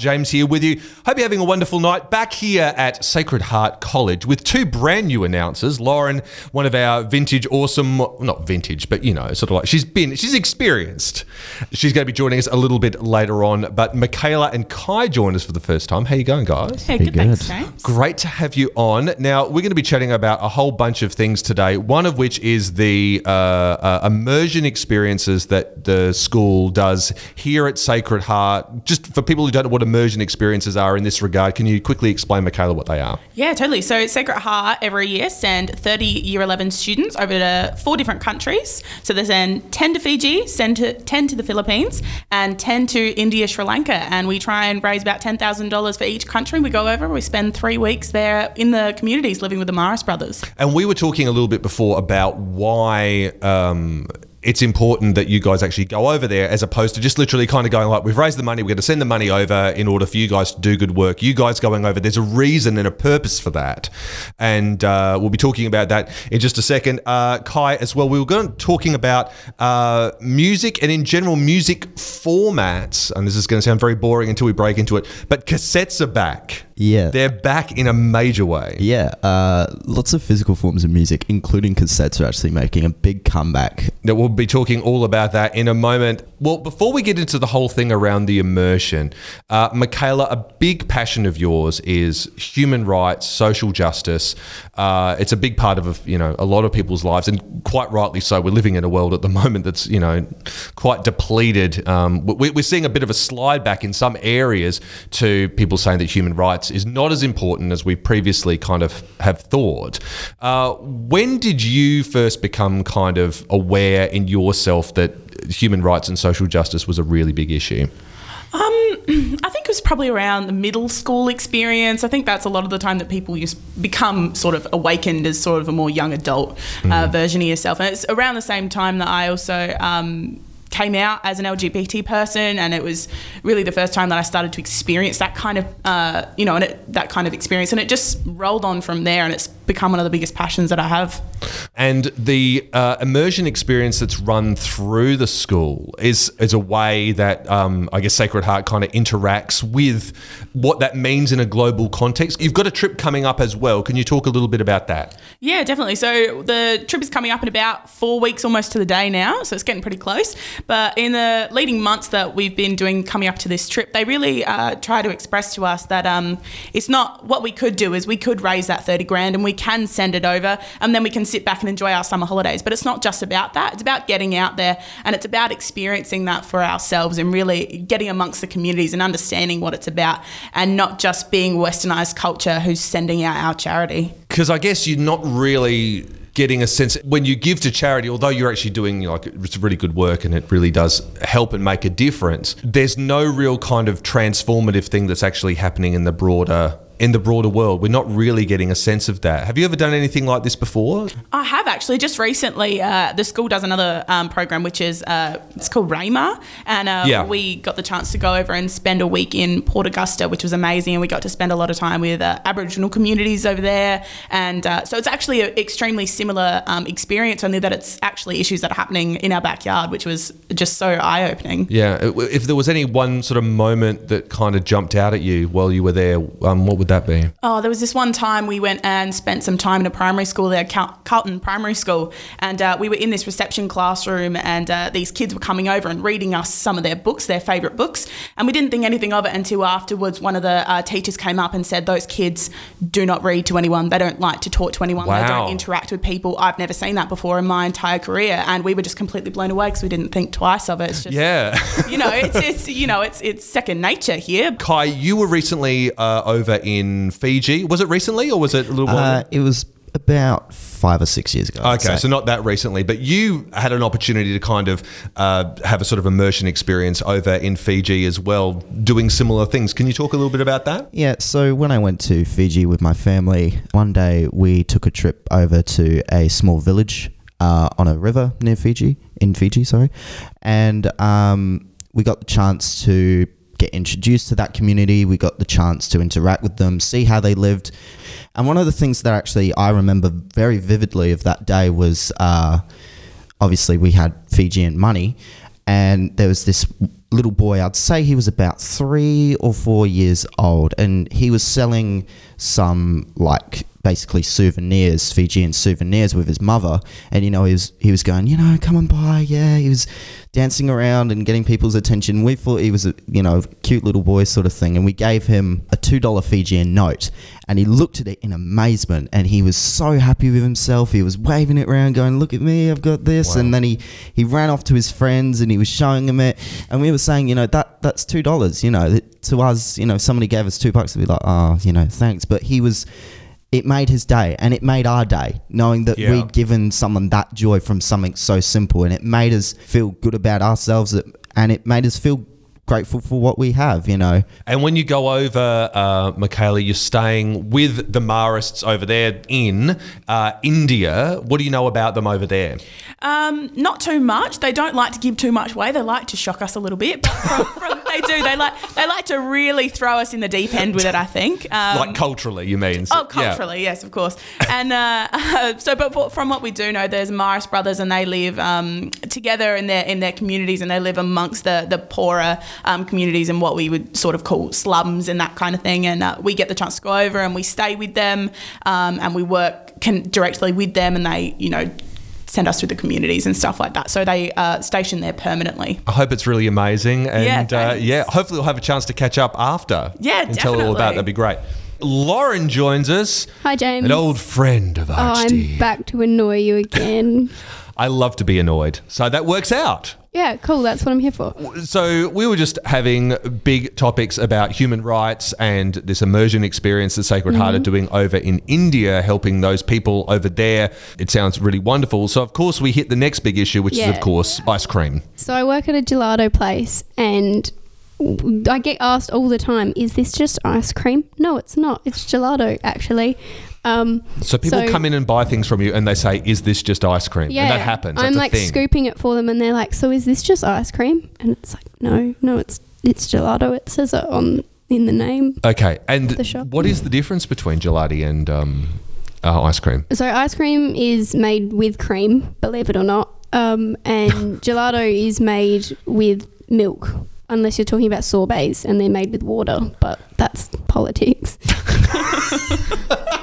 James here with you. Hope you're having a wonderful night back here at Sacred Heart College with two brand new announcers. Lauren, one of our vintage, awesome, not vintage, but you know, sort of like she's been, she's experienced. She's going to be joining us a little bit later on. But Michaela and Kai join us for the first time. How you going, guys? Yeah, good, thanks, James. Great to have you on. Now, we're going to be chatting about a whole bunch of things today, one of which is the uh, uh, immersion experiences that the school does here at Sacred Heart. Just for people who don't know what immersion experiences are in this regard, can you quickly explain, Michaela, what they are? Yeah, totally. So Sacred Heart every year send 30 year 11 students over to four different countries. So they send 10 to Fiji, send to 10 to the Philippines, and 10 to India, Sri Lanka. And we try and raise about $10,000 for each country we go over. We spend three weeks there in the communities living with the Marist brothers. And we were talking a little bit before about why um, it's important that you guys actually go over there as opposed to just literally kind of going like we've raised the money we're going to send the money over in order for you guys to do good work. You guys going over there's a reason and a purpose for that. And uh, we'll be talking about that in just a second. Uh, kai as well we were going to talking about uh, music and in general music formats. And this is going to sound very boring until we break into it but cassettes are back Yeah. they're back in a major way yeah, uh, lots of physical forms of music, including cassettes, are actually making a big comeback. that we'll be talking all about that in a moment. Well, before we get into the whole thing around the immersion, uh, Michaela, a big passion of yours is human rights, social justice. Uh, it's a big part of you know a lot of people's lives, and quite rightly so. We're living in a world at the moment that's you know quite depleted. Um, we- we're seeing a bit of a slide back in some areas to people saying that human rights is not as important as we previously kind of have thought. Uh, when did you first become kind of aware in yourself that human rights and social justice was a really big issue? I think it was probably around the middle school experience. I think that's a lot of the time that people just become sort of awakened as sort of a more young adult uh, version of yourself. And it's around the same time that I also um, came out as an LGBT person, and it was really the first time that I started to experience that kind of, uh, you know, and it, that kind of experience. And it just rolled on from there, and it's become one of the biggest passions that I have. And the uh, immersion experience that's run through the school is is a way that um, I guess Sacred Heart kind of interacts with what that means in a global context. You've got a trip coming up as well. Can you talk a little bit about that? Yeah, definitely. So the trip is coming up in about four weeks almost to the day now. So it's getting pretty close. But in the leading months that we've been doing coming up to this trip, they really uh, try to express to us that um, it's not what we could do is we could raise that 30 grand and we can send it over and then we can sit back and enjoy our summer holidays. But it's not just about that. It's about getting out there and it's about experiencing that for ourselves and really getting amongst the communities and understanding what it's about and not just being westernized culture who's sending out our charity. Because I guess you're not really getting a sense when you give to charity, although you're actually doing like it's really good work and it really does help and make a difference. There's no real kind of transformative thing that's actually happening in the broader in the broader world. We're not really getting a sense of that. Have you ever done anything like this before? I have actually. Just recently, uh, the school does another um, program, which is uh, it's called Rayma, and uh, Yeah. we got the chance to go over and spend a week in Port Augusta, which was amazing, and we got to spend a lot of time with uh, Aboriginal communities over there, and uh, so it's actually an extremely similar um, experience, only that it's actually issues that are happening in our backyard, which was just so eye opening. Yeah. If there was any one sort of moment that kind of jumped out at you while you were there, um, what would that be? Oh, there was this one time we went and spent some time in a primary school there, Cal- Carlton Primary School, and uh, we were in this reception classroom, and uh, these kids were coming over and reading us some of their books, their favourite books, and we didn't think anything of it until afterwards. One of the uh, teachers came up and said, "Those kids do not read to anyone. They don't like to talk to anyone. They don't interact with people. I've never seen that before in my entire career." And we were just completely blown away because we didn't think twice of it. It's just, Yeah. you know, it's it's you know, it's it's second nature here. Kai, you were recently uh, over in Fiji. Was it recently or was it a little while? Uh, it was about five or six years ago. Okay, so not that recently, but you had an opportunity to kind of uh, have a sort of immersion experience over in Fiji as well, doing similar things. Can you talk a little bit about that? Yeah, so when I went to Fiji with my family, one day we took a trip over to a small village uh, on a river near Fiji, in Fiji, sorry, and um, we got the chance to get introduced to that community. We got the chance to interact with them, see how they lived, and one of the things that actually I remember very vividly of that day was uh, obviously we had Fijian money, and there was this little boy. I'd say he was about three or four years old, and he was selling some like basically souvenirs, Fijian souvenirs with his mother. And you know, he was he was going, you know, come and buy. Yeah, he was dancing around and getting people's attention. We thought he was a you know cute little boy sort of thing, and we gave him a two dollar Fijian note, and he looked at it in amazement, and he was so happy with himself. He was waving it around, going, "Look at me, I've got this," Wow. and then he he ran off to his friends and he was showing them it, and we were saying, you know, that that's two dollars. You know, that- to us, you know, if somebody gave us two bucks, we'd be like, oh, you know, thanks. But he was. It made his day, and it made our day, knowing that Yeah. we'd given someone that joy from something so simple, and it made us feel good about ourselves, and it made us feel grateful for what we have. You know, And when you go over, uh, Michaela, you're staying with the Marists over there in uh, India. What do you know about them over there? Um, not too much. They don't like to give too much away. They like to shock us a little bit. From, from, they do. They like they like to really throw us in the deep end with it. I think. Um, like culturally, you mean? Oh, Yeah. culturally, yes, of course. And uh, so, but from what we do know, there's Marist brothers, and they live um, together in their in their communities, and they live amongst the the poorer um, communities and what we would sort of call slums and that kind of thing. And uh, we get the chance to go over and we stay with them, um, and we work can, directly with them, and they, you know. Send us through the communities and stuff like that. So they uh, station there permanently. I hope it's really amazing, and Yeah, uh, yeah, hopefully we'll have a chance to catch up after. Yeah, and tell all about. That'd be great. Lauren joins us, Hi, James. an old friend of Oh, I'm back to annoy you again. I love to be annoyed, so that works out. yeah, cool. That's what I'm here for. So we were just having big topics about human rights and this immersion experience that Sacred Heart Mm-hmm. are doing over in India, helping those people over there. It sounds really wonderful. So of course we hit the next big issue, which is of course ice cream. So I work at a gelato place, and I get asked all the time, "Is this just ice cream?" No, it's not. It's gelato, actually. Um, So people So- come in and buy things from you, and they say, "Is this just ice cream?" yeah, and that happens. I'm like scooping it for them, and they're like, "So is this just ice cream?" And it's like, "No, no, it's it's gelato. It says it on in the name." Okay, and what is the difference between gelati and um, uh, ice cream? So ice cream is made with cream, believe it or not, um, and gelato is made with milk. Unless you're talking about sorbets and they're made with water, but that's politics.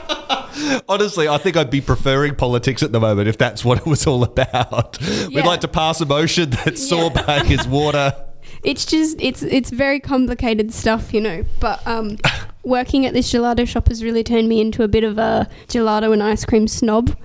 Honestly, I think I'd be preferring politics at the moment if that's what it was all about. We'd like to pass a motion that sorbet is water. It's just it's it's very complicated stuff, you know. But um, working at this gelato shop has really turned me into a bit of a gelato and ice cream snob.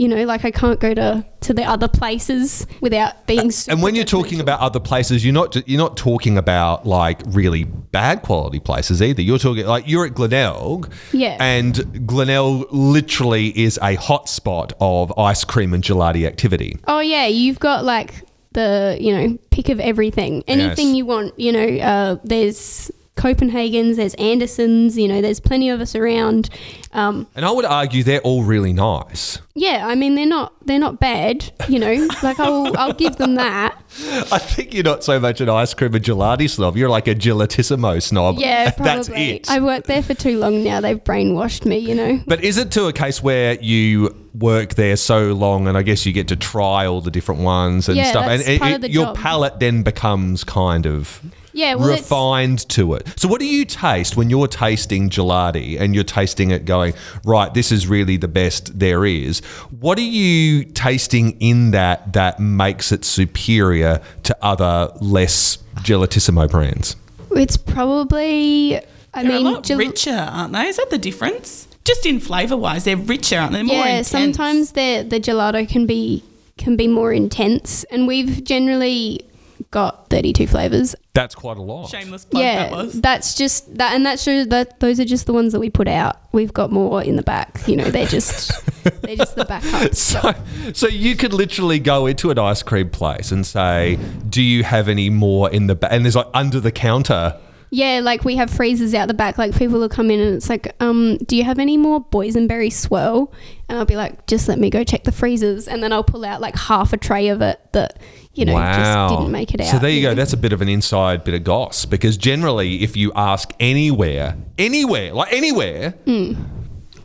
You know, like I can't go to, to the other places without being. And when you're talking about other places, you're not you're not talking about like really bad quality places either. You're talking like you're at Glenelg, Yeah. and Glenelg literally is a hotspot of ice cream and gelati activity. Oh yeah, you've got like the you know pick of everything, anything Yes. you want. You know, uh, there's Copenhagen's, there's Andersons. You know, there's plenty of us around. Um, And I would argue they're all really nice. yeah, I mean they're not they're not bad. You know, like I'll I'll give them that. I think you're not so much an ice cream and gelati snob. You're like a gelatissimo snob. Yeah, probably. That's it. I've worked there for too long now. They've brainwashed me. You know. But is it to a case where you work there so long, and I guess you get to try all the different ones and Yeah, stuff, and the your job. palate then becomes kind of Yeah, well, it's- refined to it. So, what do you taste when you're tasting gelati and you're tasting it, going right? This is really the best there is. What are you tasting in that that makes it superior to other less gelatissimo brands? It's probably. I They're mean, a lot gel- richer, aren't they? Is that the difference? Just in flavour wise, they're richer, aren't they? More yeah, intense. sometimes the the gelato can be can be more intense, and we've generally got 32 flavors. That's quite a lot. Shameless plug yeah, that was. that's just that, and that's true. That those are just the ones that we put out. We've got more in the back. You know, they're just they're just the backup. So, so you could literally go into an ice cream place and say, "Do you have any more in the back?" And there's like under the counter. Yeah, like we have freezers out the back. Like people will come in and it's like, um, do you have any more boysenberry swirl? And I'll be like, just let me go check the freezers, and then I'll pull out like half a tray of it that you know just didn't make it out. So there you go. That's a bit of an inside bit of goss because generally, if you ask anywhere, anywhere, like anywhere, Hmm.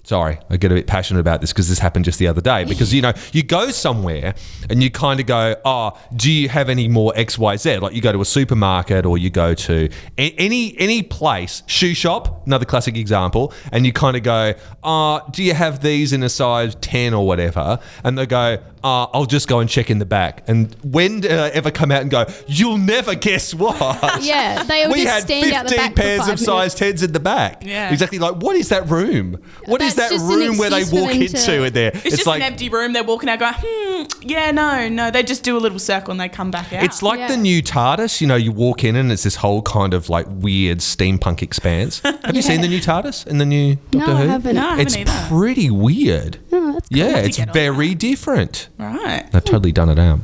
Sorry, I get a bit passionate about this because this happened just the other day. Because you know, you go somewhere and you kind of go, "Oh, do you have any more X, Y, Z?" Like you go to a supermarket or you go to a- any any place, shoe shop, another classic example, and you kind of go, "Oh, do you have these in a size ten or whatever?" And they go, uh, I'll just go and check in the back. And when did I ever come out and go, you'll never guess what? Yeah, they all we just had stand 15 out the back for pairs five of size minutes. 10s in the back. Yeah. Exactly. Like, what is that room? What is That's that an room where they excuse for walk them into to- in there? It's, just an empty room. They're walking out, going, "Hmm, yeah, no, no." They just do a little circle and they come back out. It's like the Yeah. new TARDIS. You know, you walk in and it's this whole kind of like weird steampunk expanse. Have you seen the new TARDIS in the new Doctor No, I Who? haven't. No, I haven't it's either. pretty weird. Oh, that's cool. Yeah, it's get on very different. Right. They've totally done it out.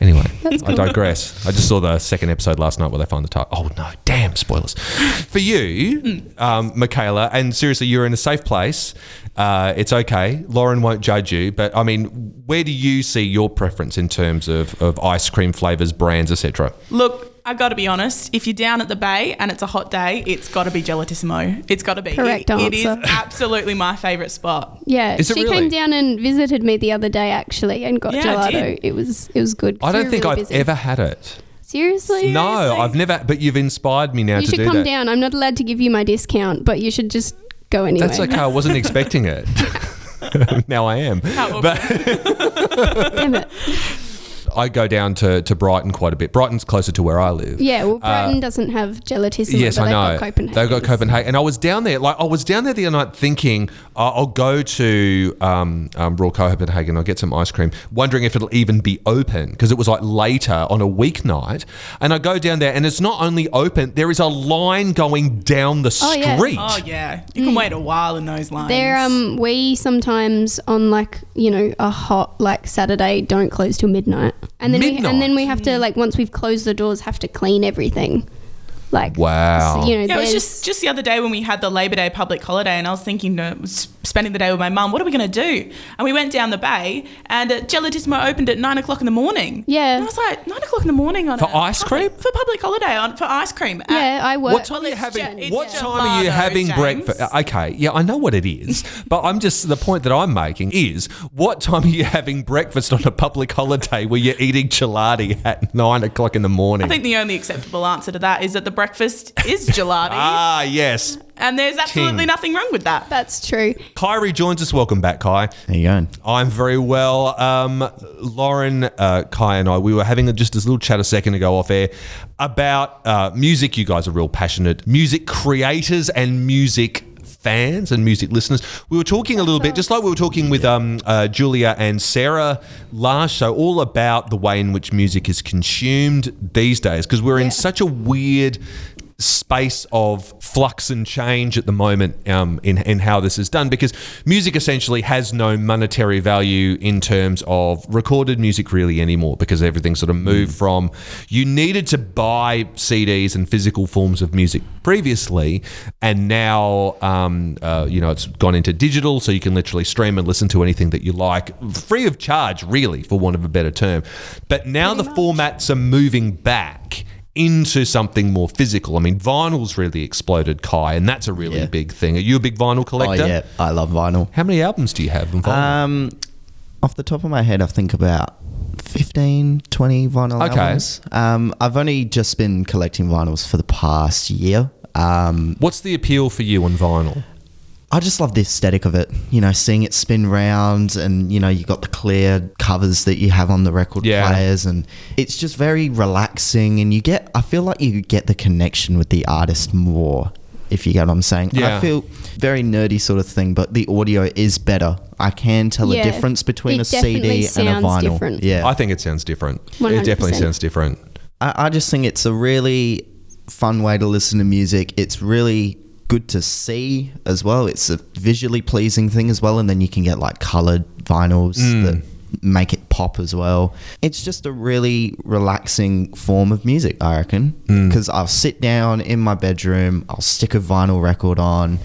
Anyway, I digress. I just saw the second episode last night where they find the title. Oh no, damn spoilers. For you, um, Michaela, and seriously, you're in a safe place. Uh, it's okay. Lauren won't judge you, but I mean, where do you see your preference in terms of, of ice cream flavors, brands, etc.? Look, I got to be honest. If you're down at the bay and it's a hot day, it's got to be Gelatissimo. It's got to be. Correct It- It is absolutely my favourite spot. Yeah, Is she really? came down and visited me the other day actually, and got Yeah, gelato. It was it was good. 'cause I don't we were think really I've busy. ever had it. Seriously, No, Seriously? I've never. But you've inspired me now you to should come down. I'm not allowed to give you my discount, but you should just go anyway. That's okay. I wasn't expecting it. now I am. How But Damn it. I go down to, to Brighton quite a bit. Brighton's closer to where I live. Yeah, well, Brighton doesn't have gelatissimo, Yes, but I they've know. got Copenhagen. They've got Copenhagen, and I was down there. Like I was down there the other night, thinking uh, I'll go to um, um, Royal Copenhagen. I'll get some ice cream, wondering if it'll even be open because it was like later on a weeknight. And I go down there, and it's not only open; there is a line going down the Oh, yeah. street. Oh yeah, you can wait a while in those lines. They're um we sometimes on like you know a hot like Saturday don't close till midnight, and then we and then we have to like once we've closed the doors have to clean everything, like Wow. you know Yeah, it was just just the other day when we had the Labor Day public holiday, and I was thinking, uh, was spending the day with my mum. What are we going to do? And we went down the bay, and uh, Gelatissimo opened at nine o'clock in the morning. Yeah. and I was like, nine o'clock in the morning on For a ice public- cream? for public holiday on for ice cream. at- yeah I work. What time are you having? ge- it's what time are you having James. breakfast? Okay, yeah, I know what it is, but I'm just the point that I'm making is what time are you having breakfast on a public holiday where you're eating gelati at nine o'clock in the morning? I think the only acceptable answer to that is that the breakfast is gelati, ah, yes. and there's absolutely King. nothing wrong with that. That's true. Kyrie joins us. Welcome back, Kai. There you go. I'm very well. Um, Lauren, uh, Kai, and I, we were having just this little chat a second ago off air about uh, music. You guys are real passionate music creators and music fans and music listeners. We were talking a little bit, just like we were talking with um, uh, Julia and Sarah last show, all about the way in which music is consumed these days, because we're in such a weird space of flux and change at the moment um, in, in how this is done because music essentially has no monetary value in terms of recorded music really anymore because everything sort of moved from you needed to buy CDs and physical forms of music previously and now um, uh, you know it's gone into digital so you can literally stream and listen to anything that you like free of charge really for want of a better term. But now the formats are moving back into something more physical. I mean, vinyl's really exploded, Kai, and that's a really Yeah. big thing. Are you a big vinyl collector? Oh collector? yeah, I love vinyl. How many albums do you have? Um, off the top of my head, I think about 15, 20 vinyl Okay. albums. Um, I've only just been collecting vinyls for the past year. Um, What's the appeal for you on vinyl? I just love the aesthetic of it. You know, seeing it spin round, and you know, you got the clear covers that you have on the record Yeah. players, and it's just very relaxing. And you get, I feel like you get the connection with the artist more, if you get what I'm saying. Yeah. I feel very nerdy sort of thing, but the audio is better. I can tell Yeah. the difference between It a CD and a vinyl. different. Yeah, I think it sounds different. 100%. It definitely sounds different. I, I just think it's a really fun way to listen to music. It's really good to see as well. It's a visually pleasing thing as well, and then you can get like colored vinyls mm. that make it pop as well. It's just a really relaxing form of music, I reckon. Mm. Because I'll sit down in my bedroom, I'll stick a vinyl record on,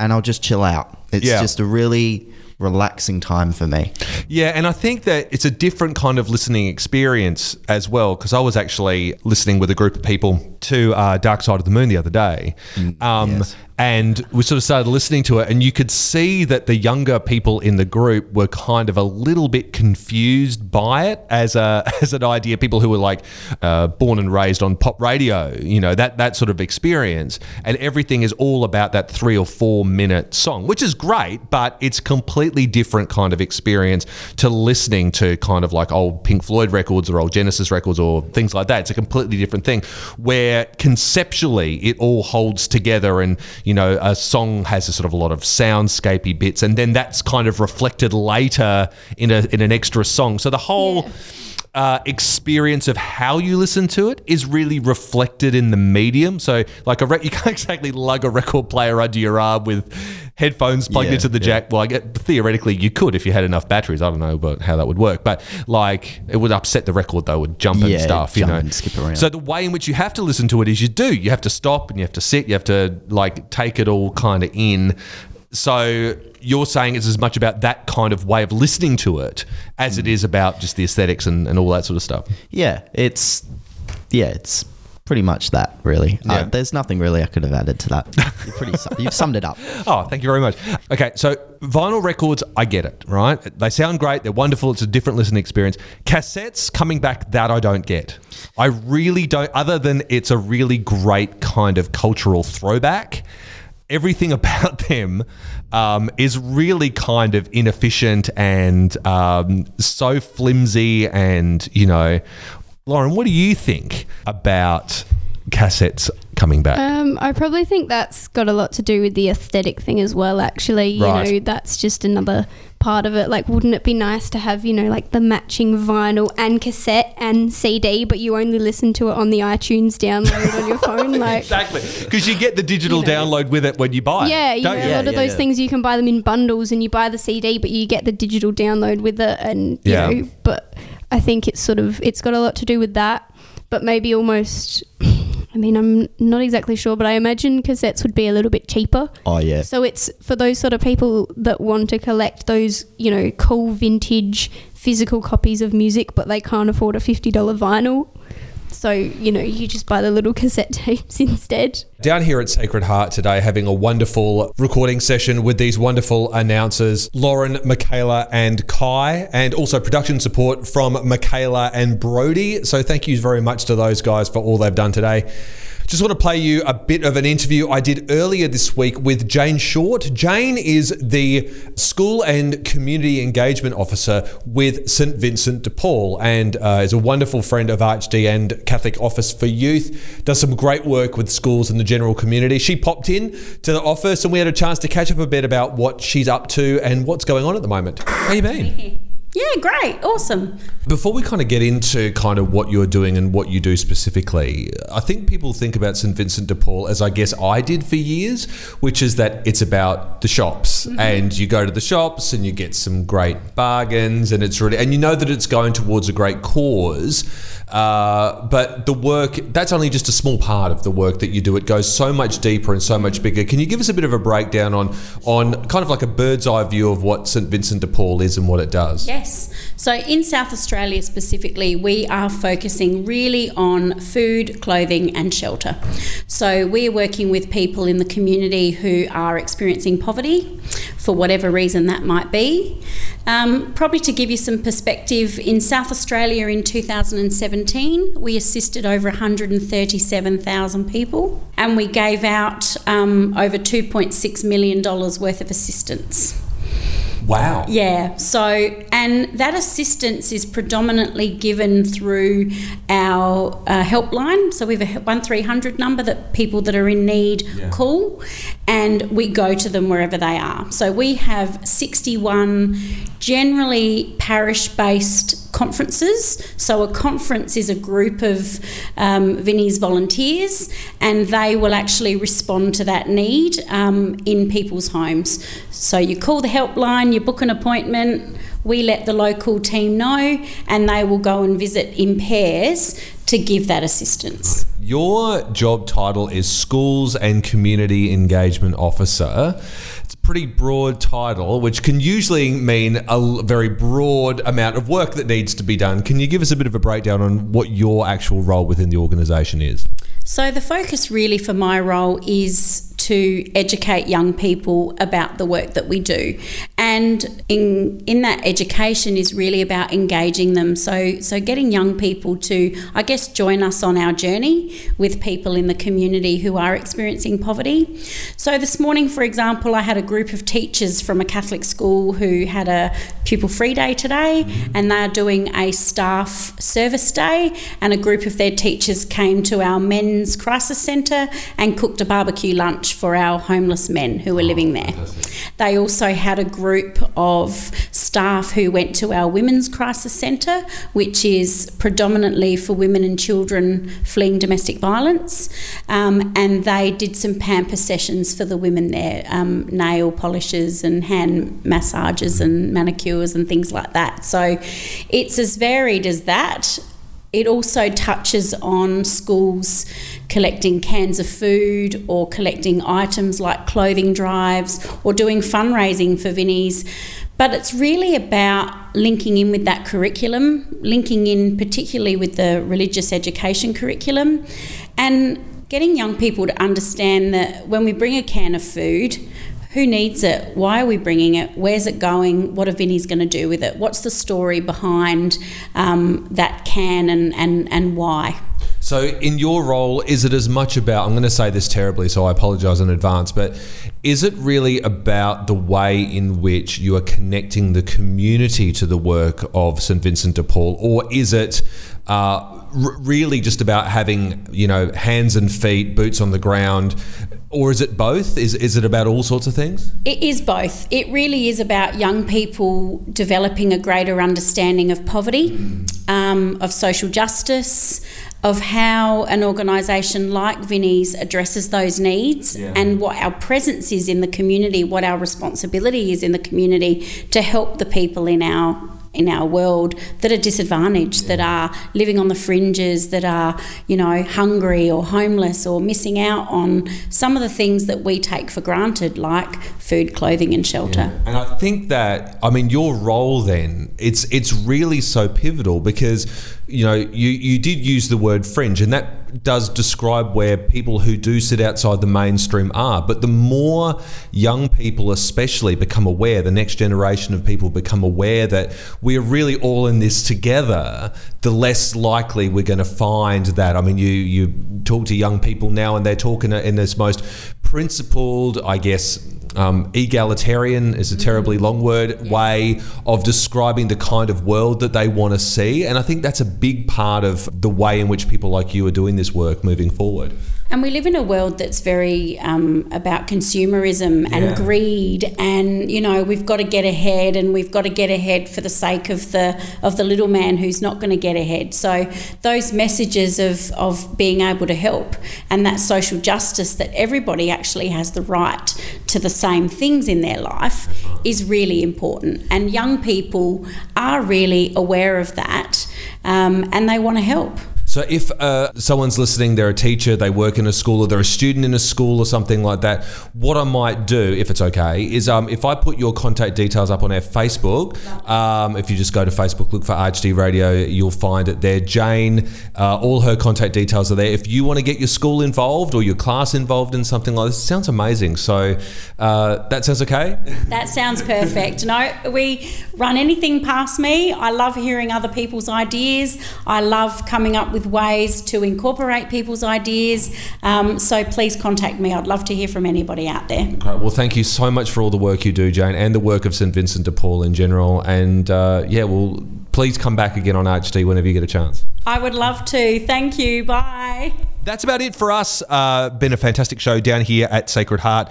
and I'll just chill out. It's Yeah. just a really relaxing time for me. Yeah, and I think that it's a different kind of listening experience as well. Because I was actually listening with a group of people to uh, Dark Side of the Moon the other day, um, yes. And we sort of started listening to it, and you could see that the younger people in the group were kind of a little bit confused by it as a as an idea. People who were like uh, born and raised on pop radio, you know, that that sort of experience, and everything is all about that three or four minute song, which is great, but it's completely different kind of experience to listening to kind of like old Pink Floyd records or old Genesis records or things like that. It's a completely different thing where conceptually it all holds together and you know a song has a sort of a lot of soundscapey bits and then that's kind of reflected later in a in an extra song. So the whole Yeah. uh, experience of how you listen to it is really reflected in the medium. So, like a rec- you can't exactly lug a record player under your arm with headphones plugged Yeah, into the yeah. jack. Well, I get, theoretically you could if you had enough batteries. I don't know about how that would work, but like it would upset the record though, would jump and stuff. You know, and skip around. So the way in which you have to listen to it is you do. You have to stop and you have to sit. You have to like take it all kind of in. So you're saying it's as much about that kind of way of listening to it as Mm. it is about just the aesthetics and, and all that sort of stuff. Yeah, it's yeah, it's pretty much that really. Yeah. Uh, there's nothing really I could have added to that. You're pretty, su- you've summed it up. Oh, thank you very much. Okay, so vinyl records, I get it, right? They sound great, they're wonderful, it's a different listening experience. Cassettes coming back, that I don't get. I really don't, other than it's a really great kind of cultural throwback. Everything about them um, is really kind of inefficient and um, so flimsy. And, you know, Lauren, what do you think about cassettes coming back? Um, I probably think that's got a lot to do with the aesthetic thing as well. Actually, you Right. know, that's just another part of it. Like, wouldn't it be nice to have you know like the matching vinyl and cassette and CD, but you only listen to it on the iTunes download on your phone? Like, Exactly, because you get the digital You know. download with it when you buy yeah, it. you don't know, you? a lot of Yeah, those yeah. things you can buy them in bundles, and you buy the CD, but you get the digital download with it, and you Yeah. know. But I think it's sort of it's got a lot to do with that, but maybe almost. I mean, I'm not exactly sure, but I imagine cassettes would be a little bit cheaper. Oh yeah, So it's for those sort of people that want to collect those, you know, cool vintage physical copies of music, but they can't afford a $50 vinyl. So, you know, you just buy the little cassette tapes instead. Down here at Sacred Heart today, having a wonderful recording session with these wonderful announcers, Lauren, Michaela, and Kai, and also production support from Michaela and Brody. So thank you very much to those guys for all they've done today. Just want to play you a bit of an interview I did earlier this week with Jane Short. Jane is the School and Community Engagement Officer with St Vincent de Paul and uh, is a wonderful friend of RHD and Catholic Office for Youth. Does some great work with schools and the general community. She popped in to the office and we had a chance to catch up a bit about what she's up to and what's going on at the moment. How you been? Yeah, great. Awesome. Before we kind of get into kind of what you're doing and what you do specifically, I think people think about St. Vincent de Paul as I guess I did for years, which is that it's about the shops and you go to the shops and you get some great bargains and it's really, and you know that it's going towards a great cause. Uh, but the work, that's only just a small part of the work that you do. It goes so much deeper and so much bigger. Can you give us a bit of a breakdown on, on kind of like a bird's eye view of what St. Vincent de Paul is and what it does? Yes. So in South Australia specifically, we are focusing really on food, clothing, and shelter. So we're working with people in the community who are experiencing poverty for whatever reason that might be. Um, probably to give you some perspective, in South Australia in 2017, we assisted over 137,000 people and we gave out um, over $2.6 million worth of assistance. Wow. Yeah, so, and that assistance is predominantly given through our uh, helpline. So we have a 1300 number that people that are in need Yeah. call, and we go to them wherever they are. So we have 61 generally parish based conferences. So a conference is a group of um, Vinnie's volunteers, and they will actually respond to that need um, in people's homes. So you call the helpline, you book an appointment, we let the local team know, and they will go and visit in pairs to give that assistance. Your job title is Schools and Community Engagement Officer. It's a pretty broad title, which can usually mean a very broad amount of work that needs to be done. Can you give us a bit of a breakdown on what your actual role within the organisation is? So, the focus really for my role is to educate young people about the work that we do. And in in that education is really about engaging them. So so getting young people to I guess join us on our journey with people in the community who are experiencing poverty. So this morning for example, I had a group of teachers from a Catholic school who had a pupil free day today and they're doing a staff service day and a group of their teachers came to our men's crisis centre and cooked a barbecue lunch for our homeless men who were living there. They also had a group of staff who went to our women's crisis centre, which is predominantly for women and children fleeing domestic violence, um, and they did some pamper sessions for the women there, um, nail polishes and hand massages and manicures and things like that. So it's as varied as that. It also touches on schools collecting cans of food or collecting items like clothing drives or doing fundraising for Vinnie's. But it's really about linking in with that curriculum, linking in particularly with the religious education curriculum, and getting young people to understand that when we bring a can of food, who needs it? Why are we bringing it? Where's it going? What are Vinnie's going to do with it? What's the story behind um, that can and, and, and why? So, in your role, is it as much about, I'm going to say this terribly, so I apologize in advance, but is it really about the way in which you are connecting the community to the work of St. Vincent de Paul, or is it uh, r- really just about having, you know, hands and feet, boots on the ground? Or is it both? Is, is it about all sorts of things? It is both. It really is about young people developing a greater understanding of poverty, um, of social justice, of how an organisation like Vinnie's addresses those needs Yeah. and what our presence is in the community, what our responsibility is in the community to help the people in our in our world that are disadvantaged, that are living on the fringes, that are, you know, hungry or homeless or missing out on some of the things that we take for granted, like food, clothing, and shelter. And I think that I mean your role then it's it's really so pivotal because you know you you did use the word fringe and that does describe where people who do sit outside the mainstream are. But the more young people especially become aware the next generation of people become aware that we're really all in this together the less likely we're going to find that. I mean you you talk to young people now and they're talking in this most principled I guess um, egalitarian is a terribly long word way of describing the kind of world that they want to see and i think that's a big part of the way in which people like you are doing this work moving forward And we live in a world that's very um, about consumerism and Yeah. greed, and you know we've got to get ahead, and we've got to get ahead for the sake of the of the little man who's not going to get ahead. So those messages of of being able to help and that social justice that everybody actually has the right to the same things in their life is really important, and young people are really aware of that, um, and they want to help. So if uh, someone's listening, they're a teacher, they work in a school, or they're a student in a school or something like that, what I might do, if it's okay, is um, if I put your contact details up on our Facebook, um, if you just go to Facebook, look for RHD Radio, you'll find it there. Jane, uh, all her contact details are there. If you want to get your school involved or your class involved in something like this, it sounds amazing. So uh, that sounds okay? That sounds perfect. No, we run anything past me. I love hearing other people's ideas. I love coming up with ways to incorporate people's ideas. Um, so please contact me. I'd love to hear from anybody out there. Great. Well, thank you so much for all the work you do, Jane, and the work of St. Vincent de Paul in general. And uh, yeah, well, please come back again on RHD whenever you get a chance. I would love to. Thank you. Bye. That's about it for us. Uh, been a fantastic show down here at Sacred Heart.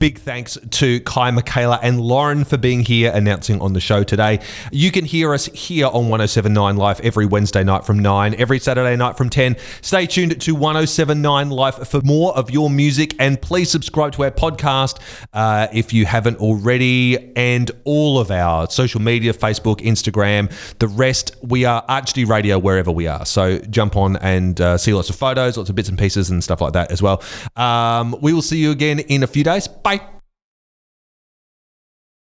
Big thanks to Kai, Michaela, and Lauren for being here announcing on the show today. You can hear us here on 1079 Live every Wednesday night from 9, every Saturday night from 10. Stay tuned to 1079 Live for more of your music, and please subscribe to our podcast uh, if you haven't already, and all of our social media Facebook, Instagram, the rest. We are RHD Radio wherever we are. So jump on and uh, see lots of photos, lots of bits and pieces and stuff like that as well. Um, we will see you again in a few days. Bye.